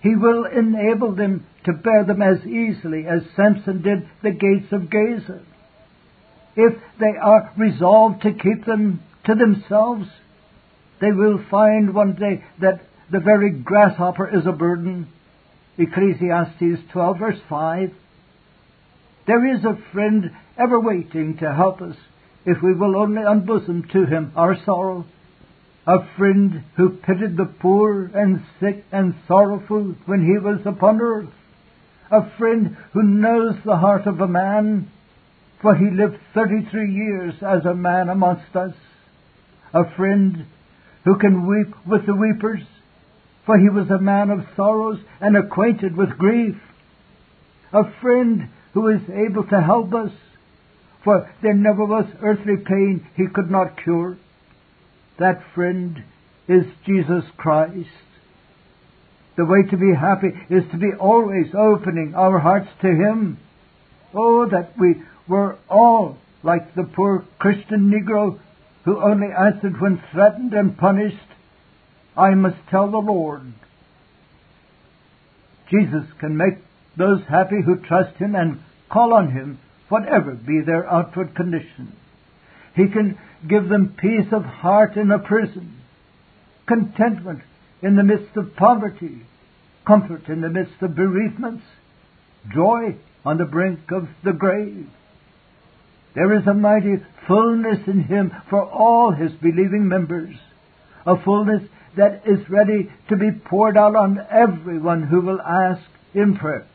He will enable them to bear them as easily as Samson did the gates of Gaza. If they are resolved to keep them to themselves, they will find one day that the very grasshopper is a burden. Ecclesiastes 12 verse 5. There is a friend ever waiting to help us if we will only unbosom to him our sorrow. A friend who pitied the poor and sick and sorrowful when he was upon earth. A friend who knows the heart of a man, for he lived 33 years as a man amongst us. A friend who can weep with the weepers, for he was a man of sorrows and acquainted with grief. A friend who is able to help us, for there never was earthly pain he could not cure. That friend is Jesus Christ. The way to be happy is to be always opening our hearts to Him. Oh, that we were all like the poor Christian Negro who only answered when threatened and punished, I must tell the Lord. Jesus can make those happy who trust Him and call on Him, whatever be their outward condition. He can give them peace of heart in a prison, contentment in the midst of poverty, comfort in the midst of bereavements, joy on the brink of the grave. There is a mighty fullness in Him for all His believing members, a fullness that is ready to be poured out on everyone who will ask in prayer.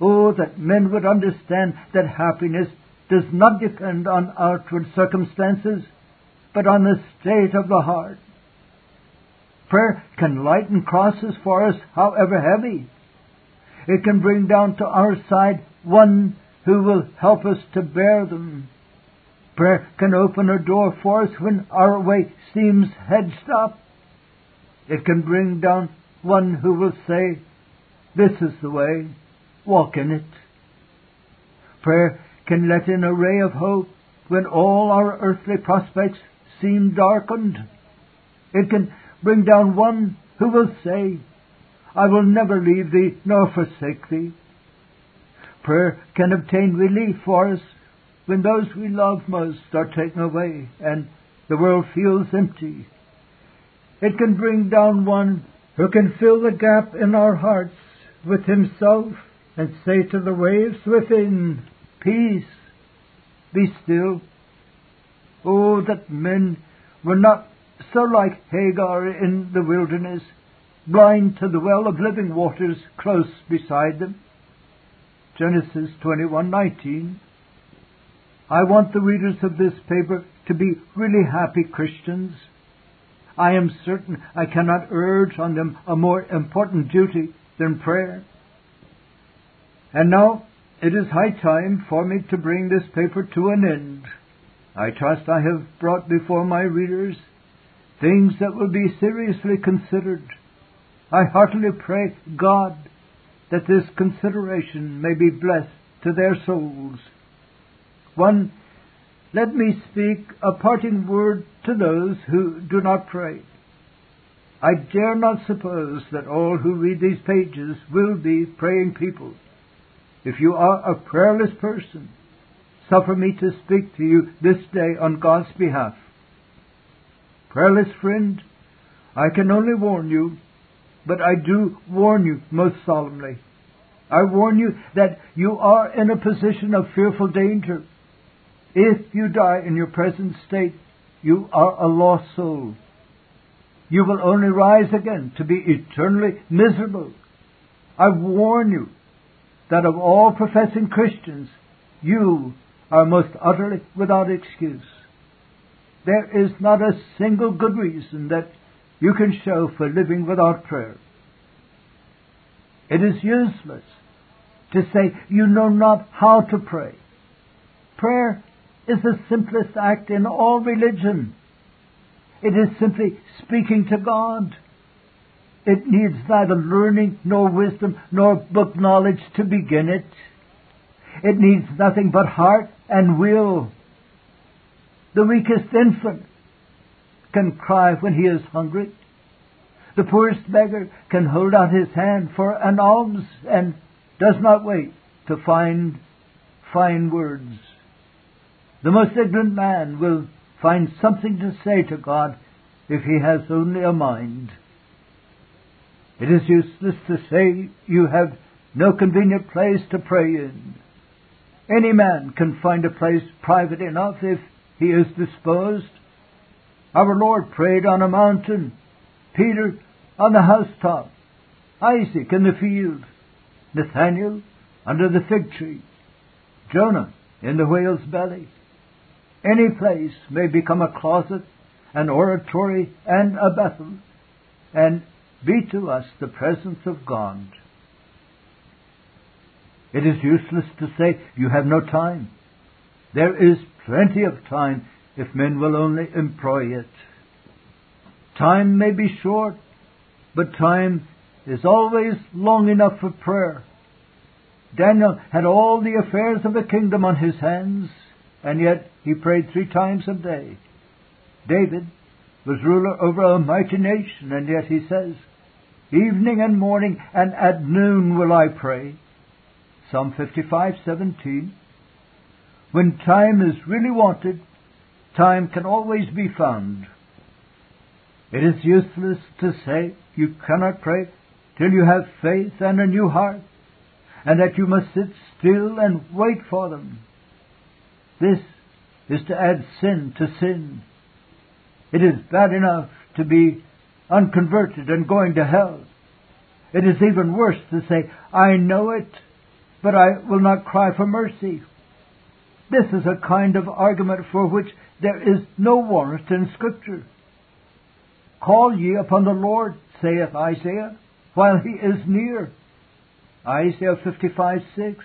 Oh, that men would understand that happiness does not depend on outward circumstances, but on the state of the heart. Prayer can lighten crosses for us, however heavy. It can bring down to our side one who will help us to bear them. Prayer can open a door for us when our way seems hedged up. It can bring down one who will say, This is the way, walk in it. Prayer can let in a ray of hope when all our earthly prospects seem darkened. It can bring down one who will say, I will never leave thee nor forsake thee. Prayer can obtain relief for us when those we love most are taken away and the world feels empty. It can bring down one who can fill the gap in our hearts with himself and say to the waves within, Peace, be still. Oh, that men were not so like Hagar in the wilderness, blind to the well of living waters close beside them. Genesis 21:19. I want the readers of this paper to be really happy Christians. I am certain I cannot urge on them a more important duty than prayer. And now it is high time for me to bring this paper to an end. I trust I have brought before my readers things that will be seriously considered. I heartily pray God that this consideration may be blessed to their souls. One, let me speak a parting word to those who do not pray. I dare not suppose that all who read these pages will be praying people. If you are a prayerless person, suffer me to speak to you this day on God's behalf. Prayerless friend, I can only warn you, but I do warn you most solemnly. I warn you that you are in a position of fearful danger. If you die in your present state, you are a lost soul. You will only rise again to be eternally miserable. I warn you that of all professing Christians, you are most utterly without excuse. There is not a single good reason that you can show for living without prayer. It is useless to say you know not how to pray. Prayer is the simplest act in all religion. It is simply speaking to God. It needs neither learning nor wisdom nor book knowledge to begin it. It needs nothing but heart and will. The weakest infant can cry when he is hungry. The poorest beggar can hold out his hand for an alms and does not wait to find fine words. The most ignorant man will find something to say to God if he has only a mind. It is useless to say you have no convenient place to pray in. Any man can find a place private enough if he is disposed. Our Lord prayed on a mountain, Peter on the housetop, Isaac in the field, Nathaniel under the fig tree, Jonah in the whale's belly. Any place may become a closet, an oratory, and a Bethel, and be to us the presence of God. It is useless to say you have no time. There is plenty of time if men will only employ it. Time may be short, but time is always long enough for prayer. Daniel had all the affairs of the kingdom on his hands, and yet he prayed three times a day. David was ruler over a mighty nation, and yet he says, Evening and morning and at noon will I pray. Psalm 55:17. When time is really wanted, time can always be found. It is useless to say you cannot pray till you have faith and a new heart, and that you must sit still and wait for them. This is to add sin to sin. It is bad enough to be unconverted and going to hell. It is even worse to say, I know it, but I will not cry for mercy. This is a kind of argument for which there is no warrant in Scripture. Call ye upon the Lord, saith Isaiah, while he is near. Isaiah 55 6.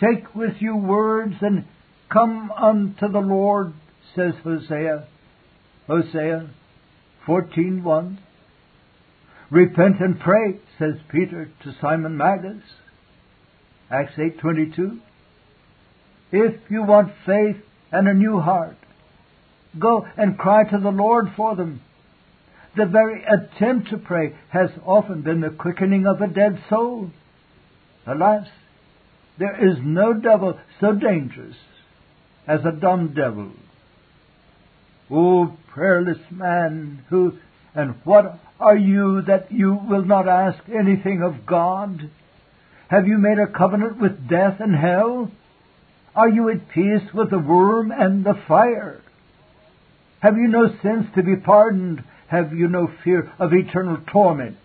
Take with you words and come unto the Lord, says Hosea. Hosea 14:1. Repent and pray, says Peter to Simon Magus. Acts 8:22. If you want faith and a new heart, go and cry to the Lord for them. The very attempt to pray has often been the quickening of a dead soul. Alas, there is no devil so dangerous as a dumb devil. O prayerless man, who and what are you that you will not ask anything of God? Have you made a covenant with death and hell? Are you at peace with the worm and the fire? Have you no sins to be pardoned? Have you no fear of eternal torment?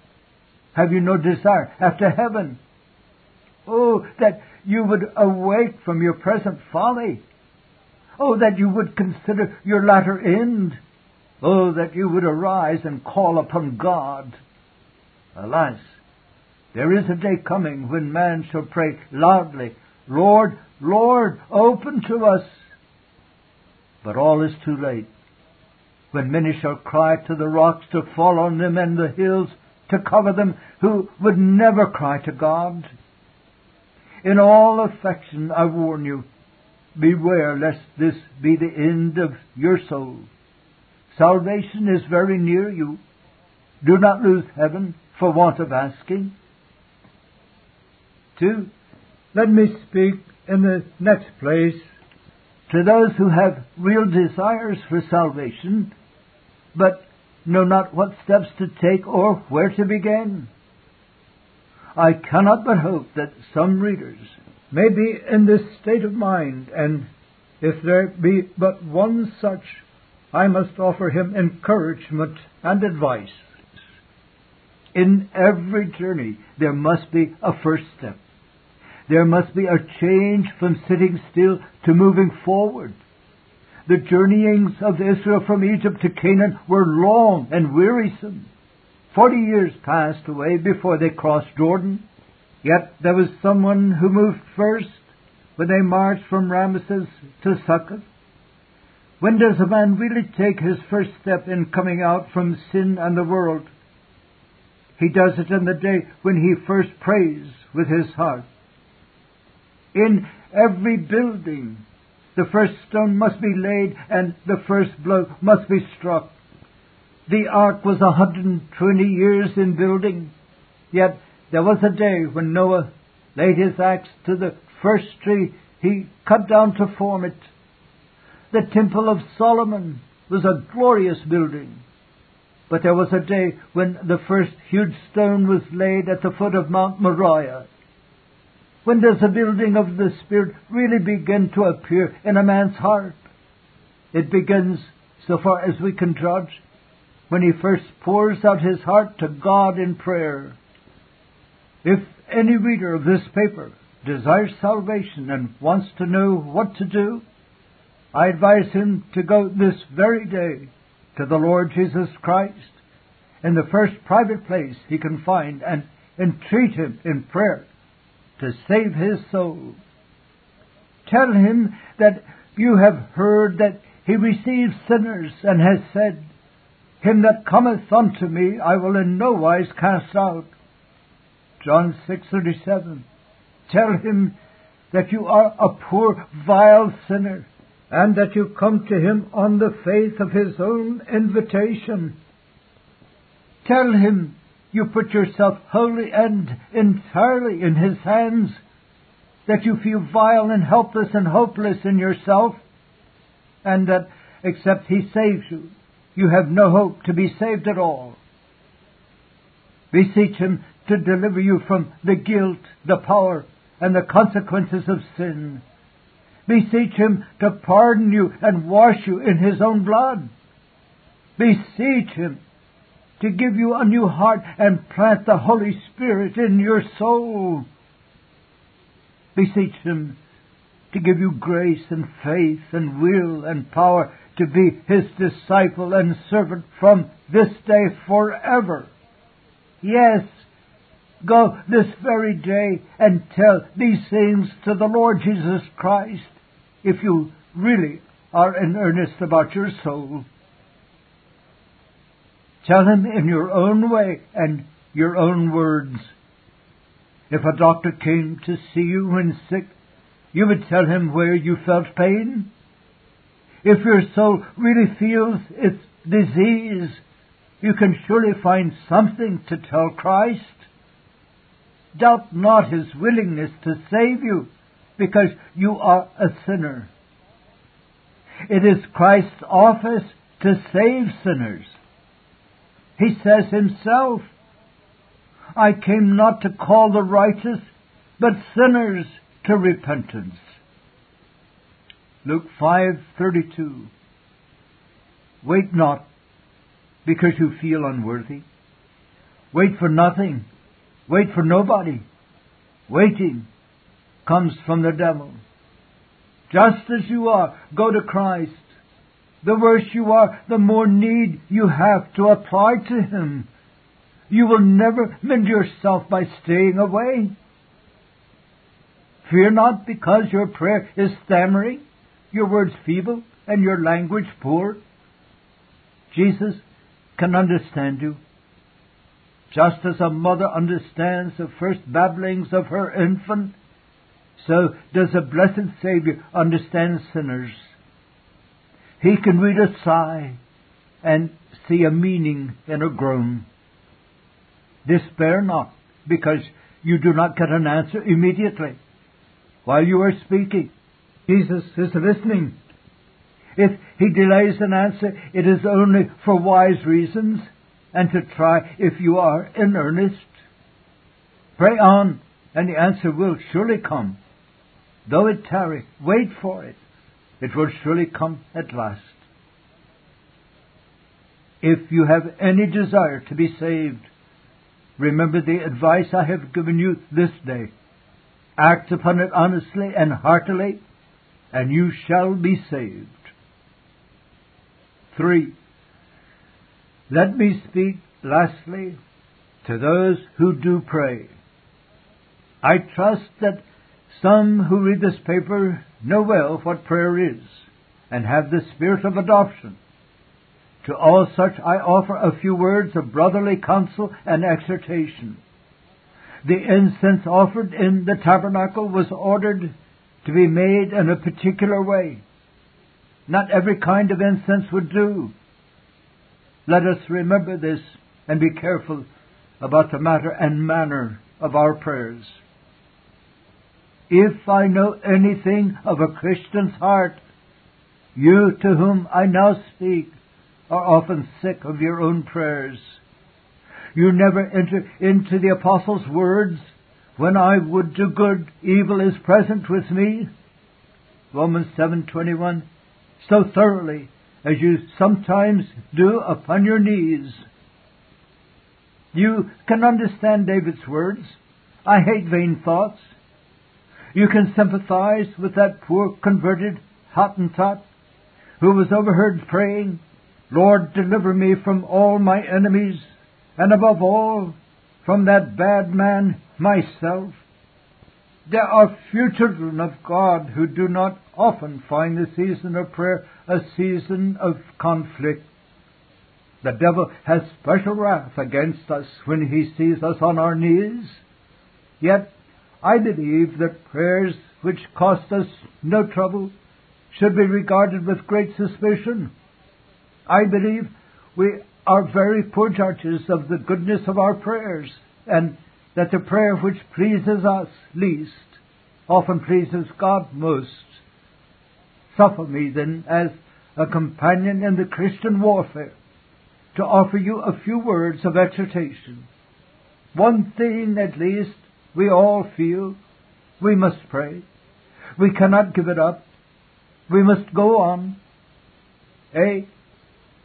Have you no desire after heaven? Oh, that you would awake from your present folly. Oh, that you would consider your latter end. Oh, that you would arise and call upon God. Alas, there is a day coming when man shall pray loudly, Lord, Lord, open to us. But all is too late. When many shall cry to the rocks to fall on them and the hills to cover them who would never cry to God. In all affection I warn you, beware lest this be the end of your soul. Salvation is very near you. Do not lose heaven for want of asking. Two, let me speak in the next place to those who have real desires for salvation, but know not what steps to take or where to begin. I cannot but hope that some readers may be in this state of mind, and if there be but one such, I must offer him encouragement and advice. In every journey, there must be a first step. There must be a change from sitting still to moving forward. The journeyings of Israel from Egypt to Canaan were long and wearisome. Forty years passed away before they crossed Jordan. Yet there was someone who moved first when they marched from Ramesses to Succoth. When does a man really take his first step in coming out from sin and the world? He does it in the day when he first prays with his heart. In every building, the first stone must be laid and the first blow must be struck. The ark was 120 years in building, yet there was a day when Noah laid his axe to the first tree he cut down to form it. The Temple of Solomon was a glorious building. But there was a day when the first huge stone was laid at the foot of Mount Moriah. When does the building of the Spirit really begin to appear in a man's heart? It begins, so far as we can judge, when he first pours out his heart to God in prayer. If any reader of this paper desires salvation and wants to know what to do, I advise him to go this very day to the Lord Jesus Christ in the first private place he can find and entreat him in prayer to save his soul. Tell him that you have heard that he receives sinners and has said, Him that cometh unto me I will in no wise cast out. John 6:37. Tell him that you are a poor, vile sinner, and that you come to him on the faith of his own invitation. Tell him you put yourself wholly and entirely in his hands, that you feel vile and helpless and hopeless in yourself, and that except he saves you, you have no hope to be saved at all. Beseech him to deliver you from the guilt, the power, and the consequences of sin. Beseech Him to pardon you and wash you in His own blood. Beseech Him to give you a new heart and plant the Holy Spirit in your soul. Beseech Him to give you grace and faith and will and power to be His disciple and servant from this day forever. Yes, Go this very day and tell these things to the Lord Jesus Christ if you really are in earnest about your soul. Tell him in your own way and your own words. If a doctor came to see you when sick, you would tell him where you felt pain. If your soul really feels its disease, you can surely find something to tell Christ. Doubt not his willingness to save you because you are a sinner. It is Christ's office to save sinners. He says himself, I came not to call the righteous, but sinners to repentance. Luke 5:32 Wait not because you feel unworthy. Wait for nothing Wait for nobody. Waiting comes from the devil. Just as you are, go to Christ. The worse you are, the more need you have to apply to Him. You will never mend yourself by staying away. Fear not because your prayer is stammering, your words feeble, and your language poor. Jesus can understand you just as a mother understands the first babblings of her infant, so does the blessed Savior understand sinners. He can read a sigh and see a meaning in a groan. Despair not, because you do not get an answer immediately. While you are speaking, Jesus is listening. If he delays an answer, it is only for wise reasons and to try if you are in earnest. Pray on, and the answer will surely come. Though it tarry, wait for it. It will surely come at last. If you have any desire to be saved, remember the advice I have given you this day. Act upon it honestly and heartily, and you shall be saved. 3. Let me speak lastly to those who do pray. I trust that some who read this paper know well what prayer is and have the spirit of adoption. To all such I offer a few words of brotherly counsel and exhortation. The incense offered in the tabernacle was ordered to be made in a particular way. Not every kind of incense would do. Let us remember this and be careful about the matter and manner of our prayers. If I know anything of a Christian's heart, you to whom I now speak are often sick of your own prayers. You never enter into the apostle's words, when I would do good, evil is present with me. Romans 7:21 so thoroughly as you sometimes do upon your knees. You can understand David's words. I hate vain thoughts. You can sympathize with that poor converted Hottentot who was overheard praying, Lord, deliver me from all my enemies, and above all, from that bad man, myself. There are few children of God who do not often find the season of prayer a season of conflict. The devil has special wrath against us when he sees us on our knees. Yet, I believe that prayers which cost us no trouble should be regarded with great suspicion. I believe we are very poor judges of the goodness of our prayers, and that the prayer which pleases us least often pleases God most. Suffer me then, as a companion in the Christian warfare, to offer you a few words of exhortation. One thing at least we all feel we must pray. We cannot give it up. We must go on. A.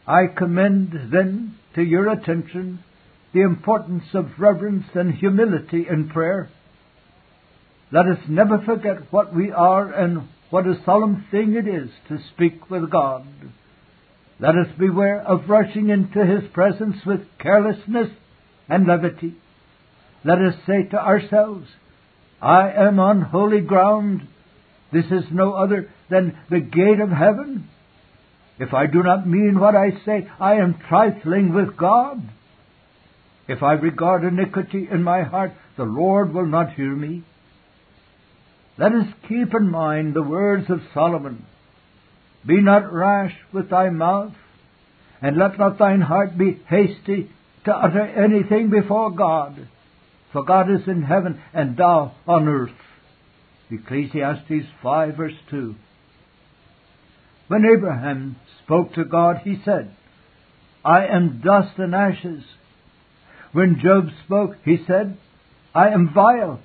I commend then to your attention the importance of reverence and humility in prayer. Let us never forget what we are and what a solemn thing it is to speak with God. Let us beware of rushing into His presence with carelessness and levity. Let us say to ourselves, I am on holy ground. This is no other than the gate of heaven. If I do not mean what I say, I am trifling with God. If I regard iniquity in my heart, the Lord will not hear me. Let us keep in mind the words of Solomon. Be not rash with thy mouth, and let not thine heart be hasty to utter anything before God. For God is in heaven, and thou on earth. Ecclesiastes 5 verse 2. When Abraham spoke to God, he said, I am dust and ashes. When Job spoke, he said, I am vile.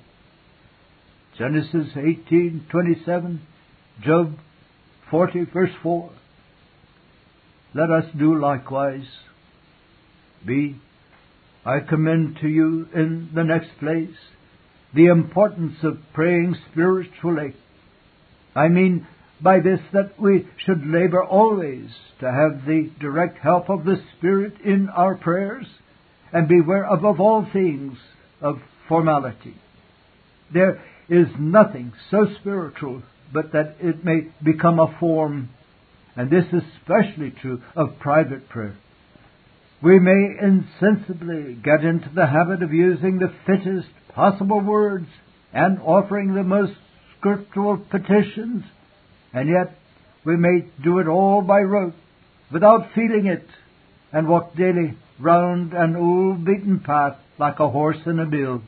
Genesis 18:27, Job 40 verse 4. Let us do likewise. B. I commend to you in the next place the importance of praying spiritually. I mean by this that we should labor always to have the direct help of the Spirit in our prayers and beware above all things of formality. There is nothing so spiritual but that it may become a form, and this is especially true of private prayer. We may insensibly get into the habit of using the fittest possible words and offering the most scriptural petitions, and yet we may do it all by rote, without feeling it, and walk daily round an old beaten path like a horse in a mill.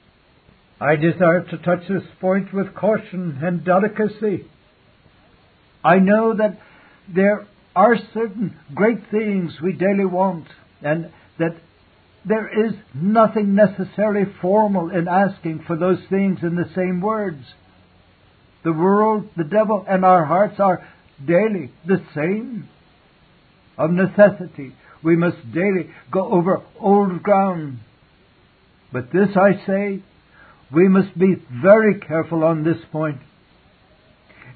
I desire to touch this point with caution and delicacy. I know that there are certain great things we daily want, and that there is nothing necessarily formal in asking for those things in the same words. The world, the devil, and our hearts are daily the same. Of necessity, we must daily go over old ground. But this I say, we must be very careful on this point.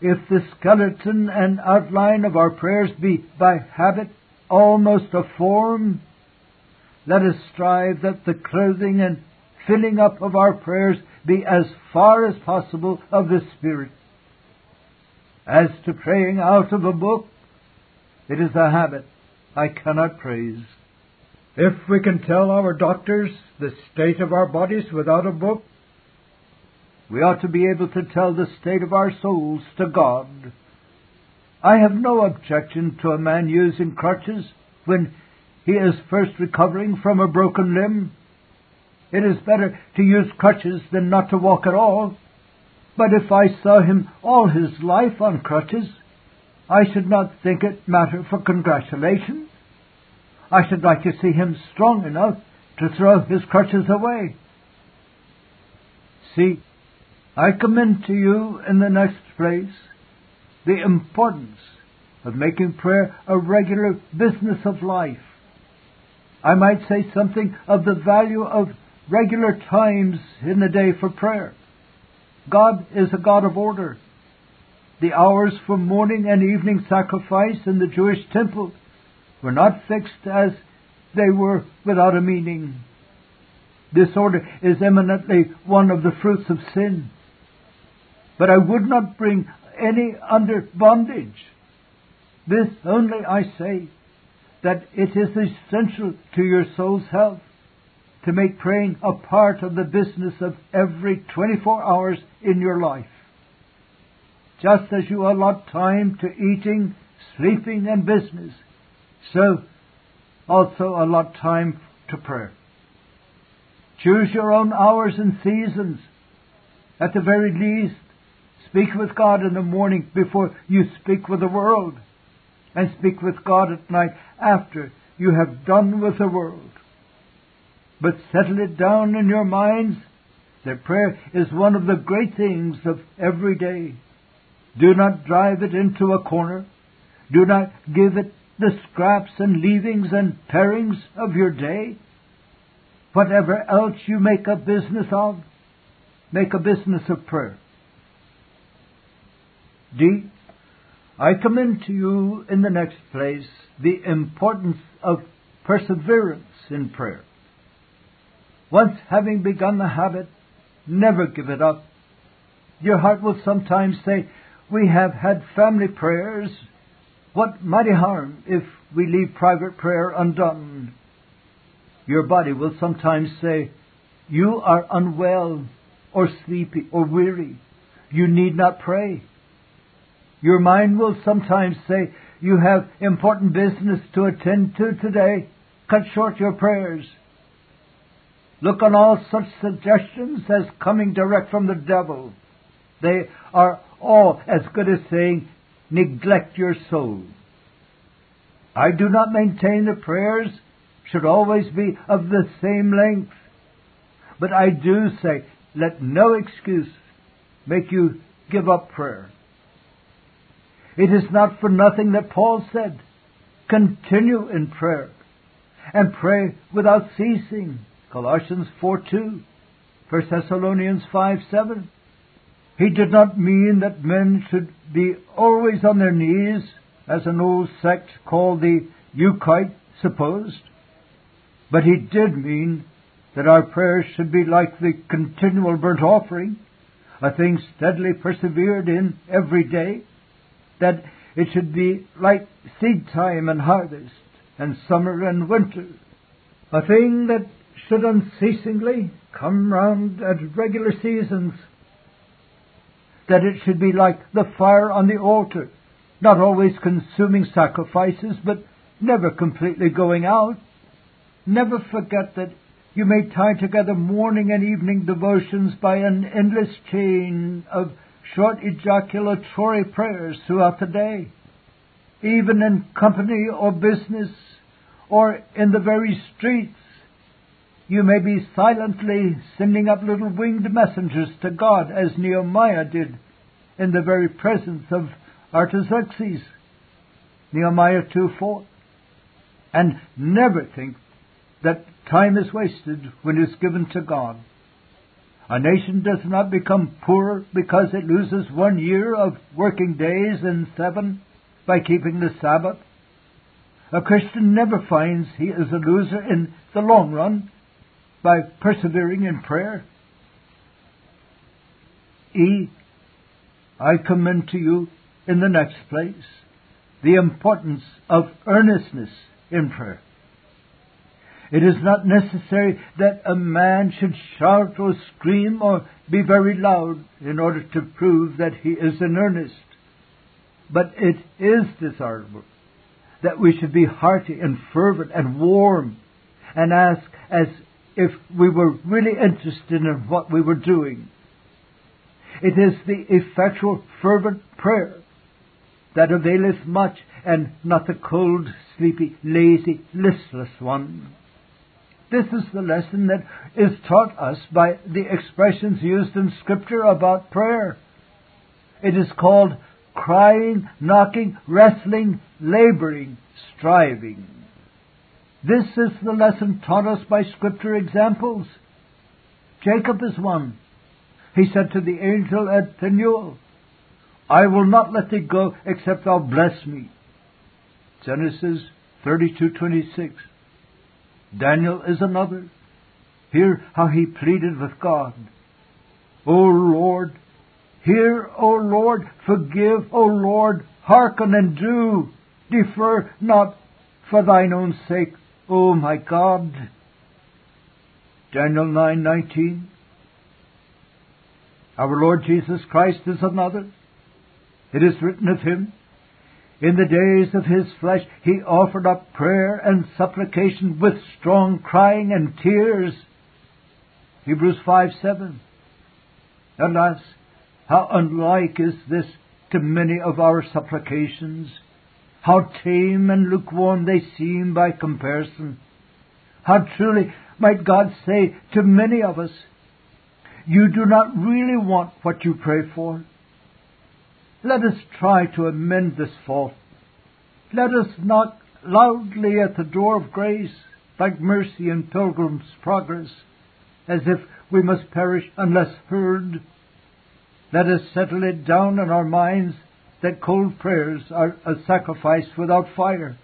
If the skeleton and outline of our prayers be by habit almost a form, let us strive that the clothing and filling up of our prayers be as far as possible of the Spirit. As to praying out of a book, it is a habit I cannot praise. If we can tell our doctors the state of our bodies without a book, we ought to be able to tell the state of our souls to God. I have no objection to a man using crutches when he is first recovering from a broken limb. It is better to use crutches than not to walk at all. But if I saw him all his life on crutches, I should not think it matter for congratulation. I should like to see him strong enough to throw his crutches away. See, I commend to you in the next place the importance of making prayer a regular business of life. I might say something of the value of regular times in the day for prayer. God is a God of order. The hours for morning and evening sacrifice in the Jewish temple were not fixed as they were without a meaning. This order is eminently one of the fruits of sin. But I would not bring any under bondage. This only I say, that it is essential to your soul's health to make praying a part of the business of every 24 hours in your life. Just as you allot time to eating, sleeping, and business, so also allot time to prayer. Choose your own hours and seasons. At the very least, speak with God in the morning before you speak with the world, and speak with God at night after you have done with the world. But settle it down in your minds that prayer is one of the great things of every day. Do not drive it into a corner. Do not give it the scraps and leavings and parings of your day. Whatever else you make a business of, make a business of prayer. D. I commend to you in the next place the importance of perseverance in prayer. Once having begun the habit, never give it up. Your heart will sometimes say, We have had family prayers. What mighty harm if we leave private prayer undone? Your body will sometimes say, You are unwell, or sleepy, or weary. You need not pray. Your mind will sometimes say, You have important business to attend to today. Cut short your prayers. Look on all such suggestions as coming direct from the devil. They are all as good as saying, neglect your soul. I do not maintain that prayers should always be of the same length. But I do say, let no excuse make you give up prayer. It is not for nothing that Paul said, continue in prayer and pray without ceasing. Colossians 4 2, 1 Thessalonians 5 7. He did not mean that men should be always on their knees, as an old sect called the Euchite supposed, but he did mean that our prayers should be like the continual burnt offering, a thing steadily persevered in every day, that it should be like seed time and harvest, and summer and winter, a thing that should unceasingly come round at regular seasons. That it should be like the fire on the altar, not always consuming sacrifices, but never completely going out. Never forget that you may tie together morning and evening devotions by an endless chain of short ejaculatory prayers throughout the day. Even in company or business, or in the very streets, you may be silently sending up little winged messengers to God as Nehemiah did in the very presence of Artaxerxes. Nehemiah 2 4. And never think that time is wasted when it is given to God. A nation does not become poorer because it loses one year of working days in seven by keeping the Sabbath. A Christian never finds he is a loser in the long run by persevering in prayer. E. I commend to you in the next place the importance of earnestness in prayer. It is not necessary that a man should shout or scream or be very loud in order to prove that he is in earnest. But it is desirable that we should be hearty and fervent and warm and ask as if we were really interested in what we were doing. It is the effectual, fervent prayer that availeth much, and not the cold, sleepy, lazy, listless one. This is the lesson that is taught us by the expressions used in Scripture about prayer. It is called crying, knocking, wrestling, laboring, striving. This is the lesson taught us by Scripture examples. Jacob is one. He said to the angel at Peniel, I will not let thee go except thou bless me. Genesis 32:26. Daniel is another. Hear how he pleaded with God. O Lord, hear, O Lord, forgive, O Lord, hearken and do. Defer not for thine own sake, O my God. Daniel 9:19. Our Lord Jesus Christ is another. It is written of him, In the days of his flesh he offered up prayer and supplication with strong crying and tears. Hebrews 5 7. Alas, how unlike is this to many of our supplications. How tame and lukewarm they seem by comparison. How truly might God say to many of us, You do not really want what you pray for. Let us try to amend this fault. Let us knock loudly at the door of grace, like mercy in Pilgrim's Progress, as if we must perish unless heard. Let us settle it down in our minds that cold prayers are a sacrifice without fire.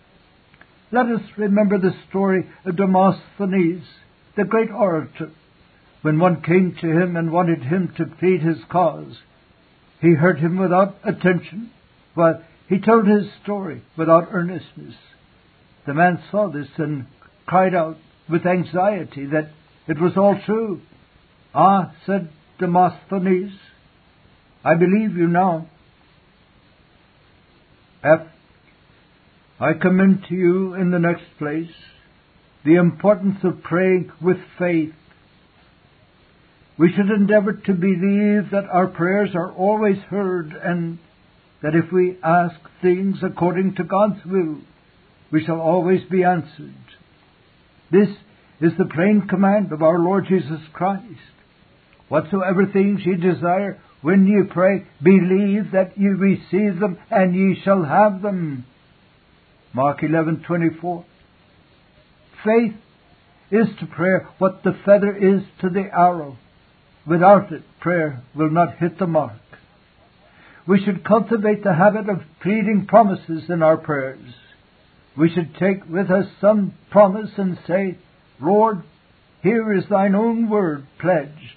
Let us remember the story of Demosthenes, the great orator, when one came to him and wanted him to plead his cause. He heard him without attention, while he told his story without earnestness. The man saw this and cried out with anxiety that it was all true. Ah, said Demosthenes, I believe you now. F. I commend to you in the next place the importance of praying with faith we should endeavor to believe that our prayers are always heard and that if we ask things according to God's will, we shall always be answered. This is the plain command of our Lord Jesus Christ. Whatsoever things ye desire, when ye pray, believe that ye receive them, and ye shall have them. Mark 11:24. Faith is to prayer what the feather is to the arrow. Without it, prayer will not hit the mark. We should cultivate the habit of pleading promises in our prayers. We should take with us some promise and say, Lord, here is thine own word pledged.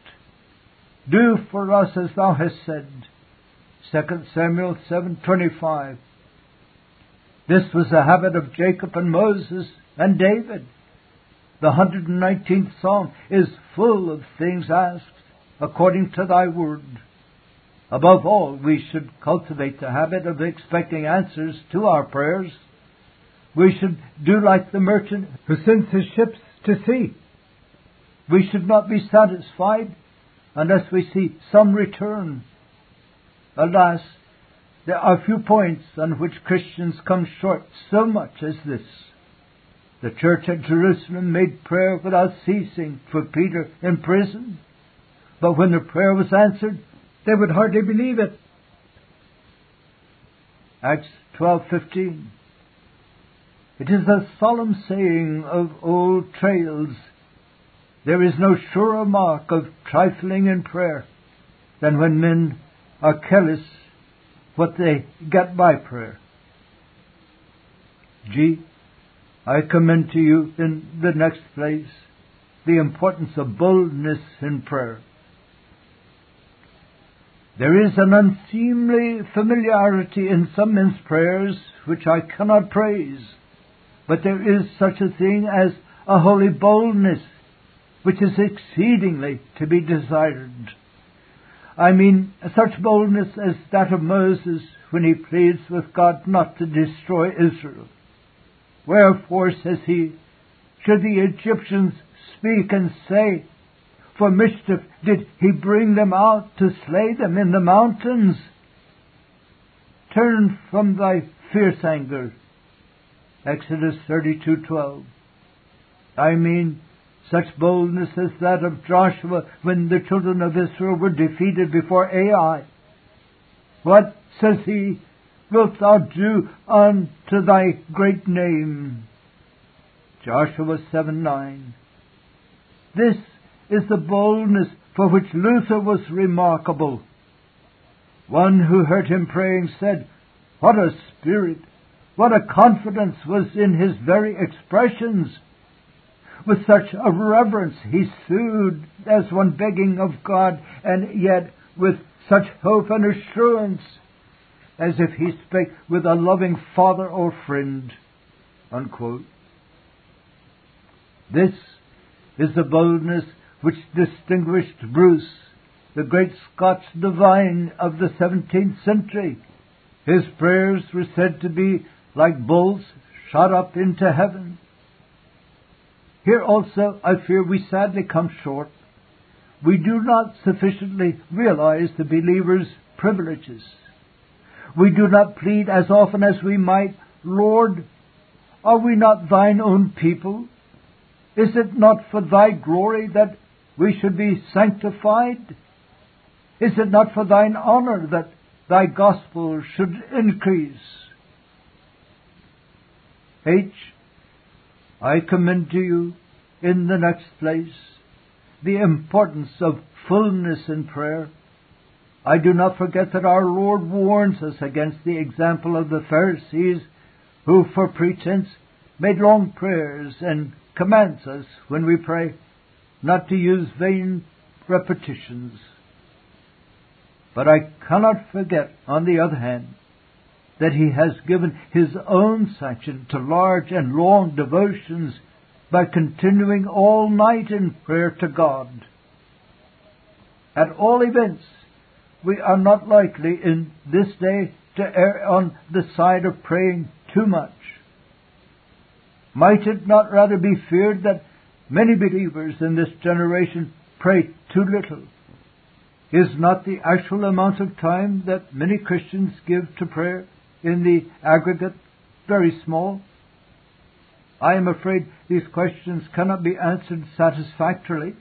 Do for us as thou hast said. 2 Samuel 7:25. This was the habit of Jacob and Moses and David. The 119th Psalm is full of things asked according to thy word. Above all, we should cultivate the habit of expecting answers to our prayers. We should do like the merchant who sends his ships to sea. We should not be satisfied unless we see some return. Alas, there are few points on which Christians come short so much as this. The church at Jerusalem made prayer without ceasing for Peter in prison. But when the prayer was answered, they would hardly believe it. Acts 12:15. It is a solemn saying of old Traill's. There is no surer mark of trifling in prayer than when men are careless what they get by prayer. G. I commend to you in the next place the importance of boldness in prayer. There is an unseemly familiarity in some men's prayers which I cannot praise, but there is such a thing as a holy boldness which is exceedingly to be desired. I mean such boldness as that of Moses when he pleads with God not to destroy Israel. Wherefore, says he, should the Egyptians speak and say, For mischief did he bring them out to slay them in the mountains? Turn from thy fierce anger. Exodus 32:12. I mean such boldness as that of Joshua when the children of Israel were defeated before Ai. What, says he, wilt thou do unto thy great name? Joshua 7 9. This is the boldness for which Luther was remarkable. One who heard him praying said, What a spirit! What a confidence was in his very expressions! With such a reverence he sued as one begging of God, and yet with such hope and assurance as if he spake with a loving father or friend. Unquote. This is the boldness which distinguished Bruce, the great Scotch divine of the 17th century. His prayers were said to be like bolts shot up into heaven. Here also, I fear we sadly come short. We do not sufficiently realize the believer's privileges. We do not plead as often as we might, Lord, are we not thine own people? Is it not for thy glory that we should be sanctified? Is it not for thine honor that thy gospel should increase? H. I commend to you, in the next place, the importance of fullness in prayer. I do not forget that our Lord warns us against the example of the Pharisees, who for pretense made long prayers and commands us, when we pray, not to use vain repetitions. But I cannot forget, on the other hand, that he has given his own sanction to large and long devotions by continuing all night in prayer to God. At all events, we are not likely in this day to err on the side of praying too much. Might it not rather be feared that many believers in this generation pray too little? Is not the actual amount of time that many Christians give to prayer in the aggregate very small? I am afraid these questions cannot be answered satisfactorily.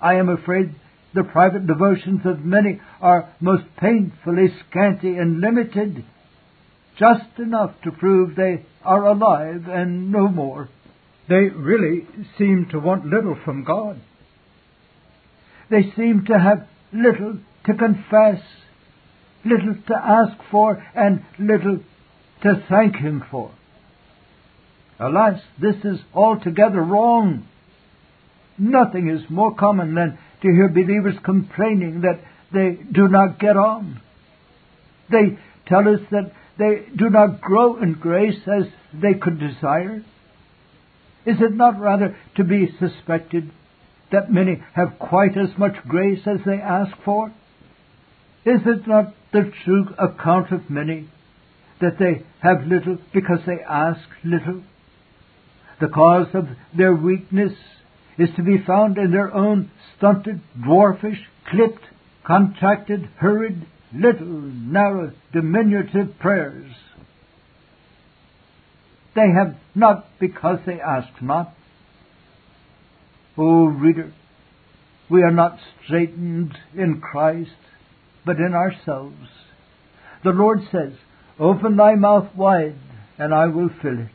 I am afraid the private devotions of many are most painfully scanty and limited, just enough to prove they are alive and no more. They really seem to want little from God. They seem to have little to confess, little to ask for, and little to thank Him for. Alas, this is altogether wrong. Nothing is more common than to hear believers complaining that they do not get on. They tell us that they do not grow in grace as they could desire. Is it not rather to be suspected that many have quite as much grace as they ask for? Is it not the true account of many that they have little because they ask little? The cause of their weakness is to be found in their own stunted, dwarfish, clipped, contracted, hurried, little, narrow, diminutive prayers. They have not because they ask not. O oh, reader, we are not straitened in Christ, but in ourselves. The Lord says, Open thy mouth wide, and I will fill it.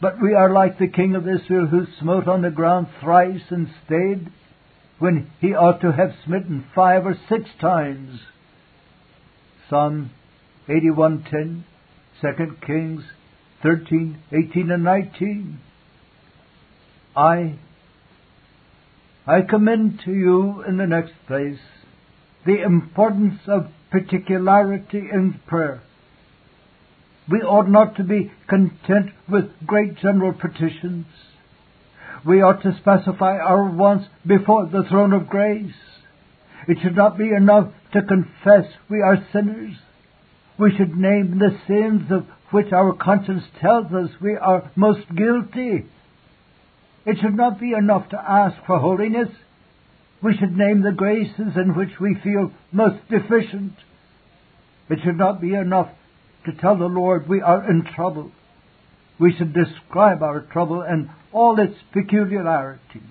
But we are like the king of Israel who smote on the ground thrice and stayed, when he ought to have smitten five or six times. Psalm 81:10, 2 Kings 13, 18, and 19. I, I commend to you in the next place the importance of particularity in prayer. We ought not to be content with great general petitions. We ought to specify our wants before the throne of grace. It should not be enough to confess we are sinners. We should name the sins of which our conscience tells us we are most guilty. It should not be enough to ask for holiness. We should name the graces in which we feel most deficient. It should not be enough to tell the Lord we are in trouble. We should describe our trouble and all its peculiarities.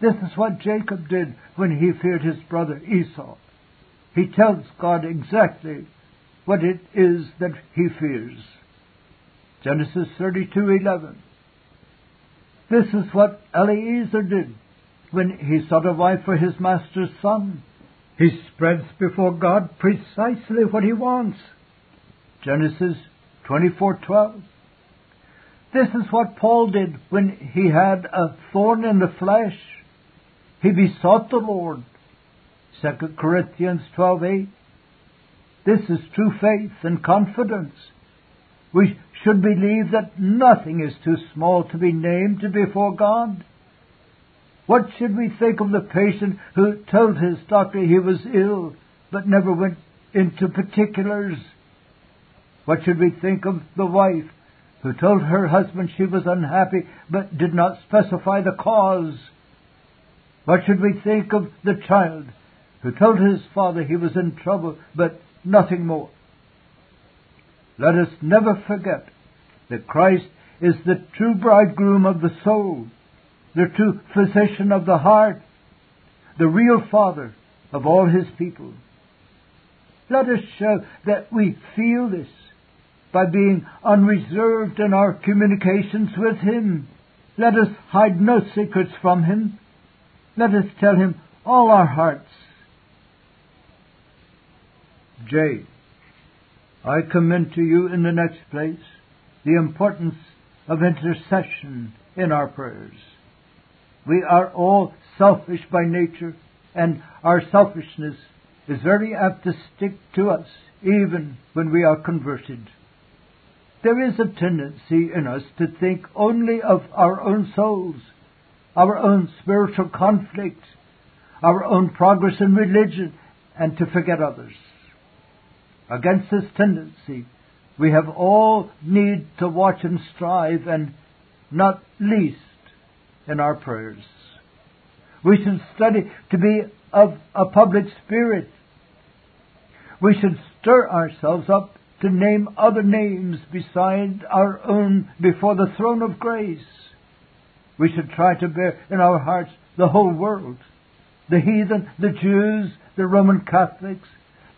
This is what Jacob did when he feared his brother Esau. He tells God exactly what it is that he fears. Genesis 32:11. This is what Eliezer did when he sought a wife for his master's son. He spreads before God precisely what he wants. Genesis 24:12. This is what Paul did when he had a thorn in the flesh. He besought the Lord. 2 Corinthians 12:8. This is true faith and confidence. We should believe that nothing is too small to be named before God. What should we think of the patient who told his doctor he was ill but never went into particulars? What should we think of the wife who told her husband she was unhappy but did not specify the cause? What should we think of the child who told his father he was in trouble but nothing more? Let us never forget that Christ is the true bridegroom of the soul, the true physician of the heart, the real father of all his people. Let us show that we feel this by being unreserved in our communications with him. Let us hide no secrets from him. Let us tell him all our hearts. J. I commend to you in the next place the importance of intercession in our prayers. We are all selfish by nature, and our selfishness is very apt to stick to us even when we are converted. There is a tendency in us to think only of our own souls, our own spiritual conflict, our own progress in religion, and to forget others. Against this tendency, we have all need to watch and strive, and not least in our prayers. We should study to be of a public spirit. We should stir ourselves up to name other names beside our own before the throne of grace. We should try to bear in our hearts the whole world, the heathen, the Jews, the Roman Catholics,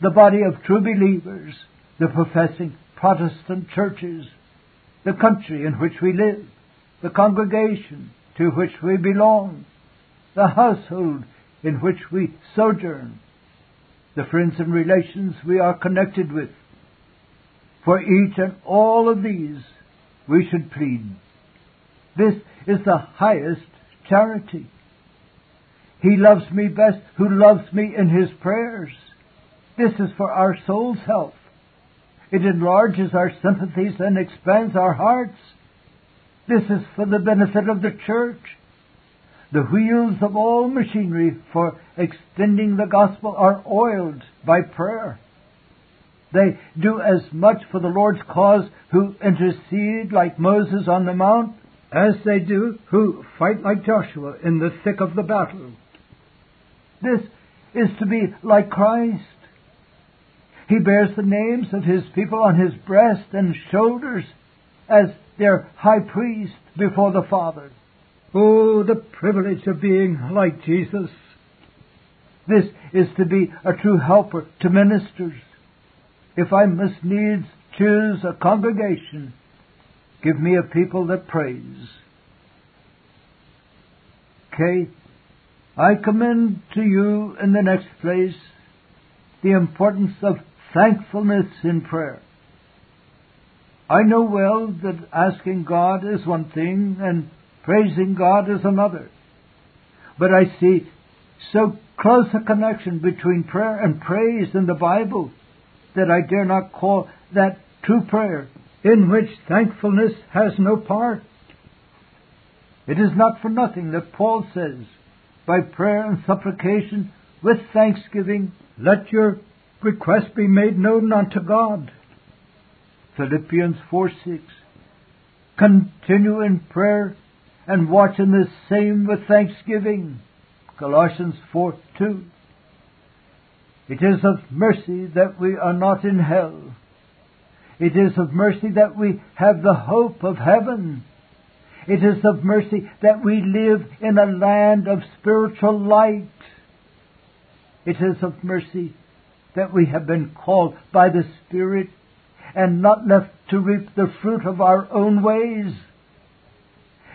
the body of true believers, the professing Protestant churches, the country in which we live, the congregation to which we belong, the household in which we sojourn, the friends and relations we are connected with. For each and all of these we should plead. This is the highest charity. He loves me best who loves me in his prayers. This is for our soul's health. It enlarges our sympathies and expands our hearts. This is for the benefit of the church. The wheels of all machinery for extending the gospel are oiled by prayer. They do as much for the Lord's cause who intercede like Moses on the mount as they do who fight like Joshua in the thick of the battle. This is to be like Christ. He bears the names of his people on his breast and shoulders as their high priest before the Father. Oh, the privilege of being like Jesus. This is to be a true helper to ministers. If I must needs choose a congregation, give me a people that praise. K. I commend to you in the next place the importance of thankfulness in prayer. I know well that asking God is one thing and praising God is another. But I see so close a connection between prayer and praise in the Bible that I dare not call that true prayer in which thankfulness has no part. It is not for nothing that Paul says, by prayer and supplication with thanksgiving, let your request be made known unto God. Philippians 4 6. Continue in prayer and watch in the same with thanksgiving. Colossians 4 2. It is of mercy that we are not in hell. It is of mercy that we have the hope of heaven. It is of mercy that we live in a land of spiritual light. It is of mercy that we have been called by the Spirit and not left to reap the fruit of our own ways.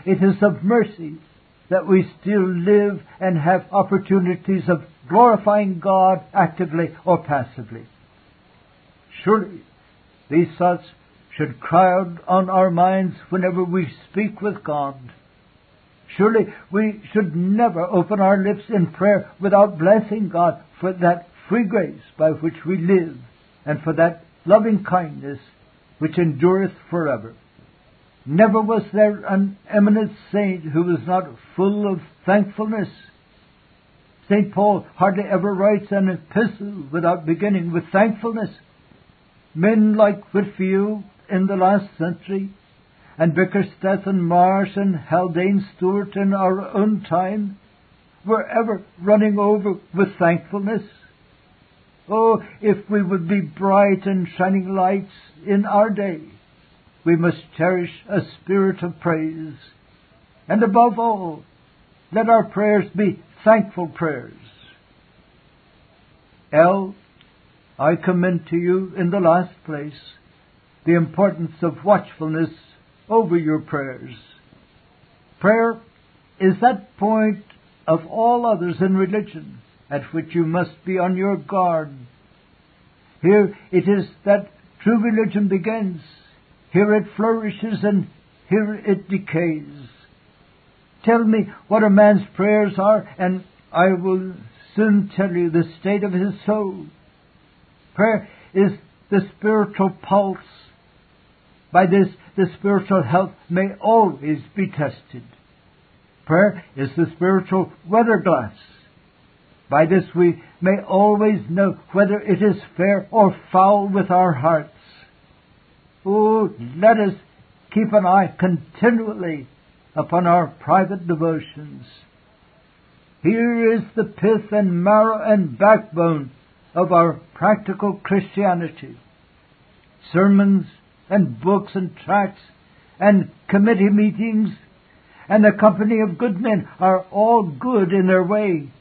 It is of mercy that we still live and have opportunities of glorifying God actively or passively. Surely these thoughts should crowd on our minds whenever we speak with God. Surely we should never open our lips in prayer without blessing God for that free grace by which we live and for that loving kindness which endureth forever. Never was there an eminent saint who was not full of thankfulness. St. Paul hardly ever writes an epistle without beginning with thankfulness. Men like Whitefield in the last century, and Bickersteth and Marsh and Haldane Stewart in our own time, were ever running over with thankfulness. Oh, if we would be bright and shining lights in our day, we must cherish a spirit of praise. And above all, let our prayers be thankful prayers. L. I commend to you in the last place the importance of watchfulness over your prayers. Prayer is that point of all others in religion at which you must be on your guard. Here it is that true religion begins. Here it flourishes and here it decays. Tell me what a man's prayers are, and I will soon tell you the state of his soul. Prayer is the spiritual pulse. By this, the spiritual health may always be tested. Prayer is the spiritual weather glass. By this we may always know whether it is fair or foul with our hearts. Oh, let us keep an eye continually upon our private devotions. Here is the pith and marrow and backbone of our practical Christianity. Sermons and books and tracts and committee meetings and the company of good men are all good in their way,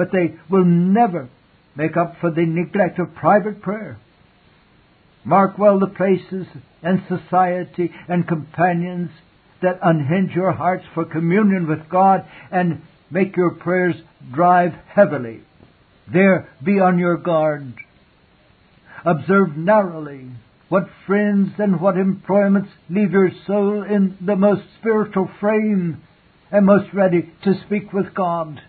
but they will never make up for the neglect of private prayer. Mark well the places and society and companions that unhinge your hearts for communion with God and make your prayers drive heavily. There be on your guard. Observe narrowly what friends and what employments leave your soul in the most spiritual frame and most ready to speak with God.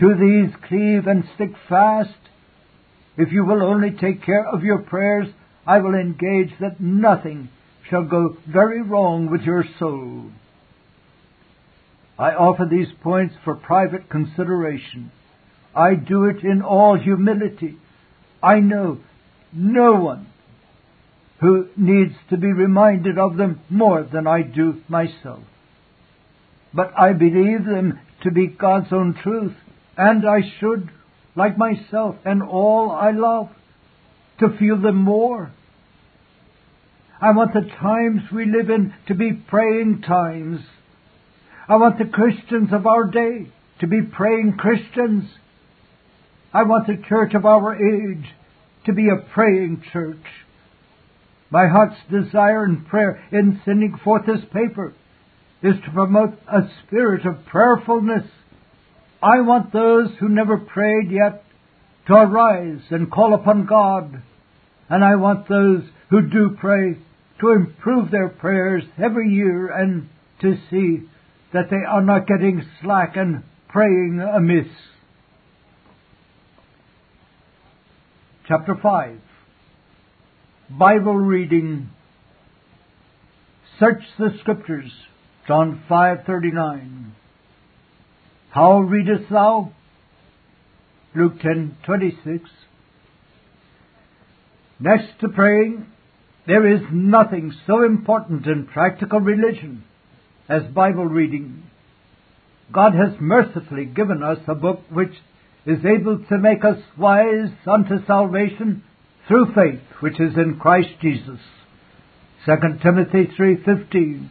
To these cleave and stick fast. If you will only take care of your prayers, I will engage that nothing shall go very wrong with your soul. I offer these points for private consideration. I do it in all humility. I know no one who needs to be reminded of them more than I do myself. But I believe them to be God's own truth, and I should, like myself and all I love, to feel them more. I want the times we live in to be praying times. I want the Christians of our day to be praying Christians. I want the church of our age to be a praying church. My heart's desire and prayer in sending forth this paper is to promote a spirit of prayerfulness. I want those who never prayed yet to arise and call upon God. And I want those who do pray to improve their prayers every year and to see that they are not getting slack and praying amiss. Chapter 5 Bible reading Search the Scriptures John 5:39 How readest thou? Luke 10:26 Next to praying, there is nothing so important in practical religion as Bible reading. God has mercifully given us a book which is able to make us wise unto salvation through faith which is in Christ Jesus. 2 Timothy 3:15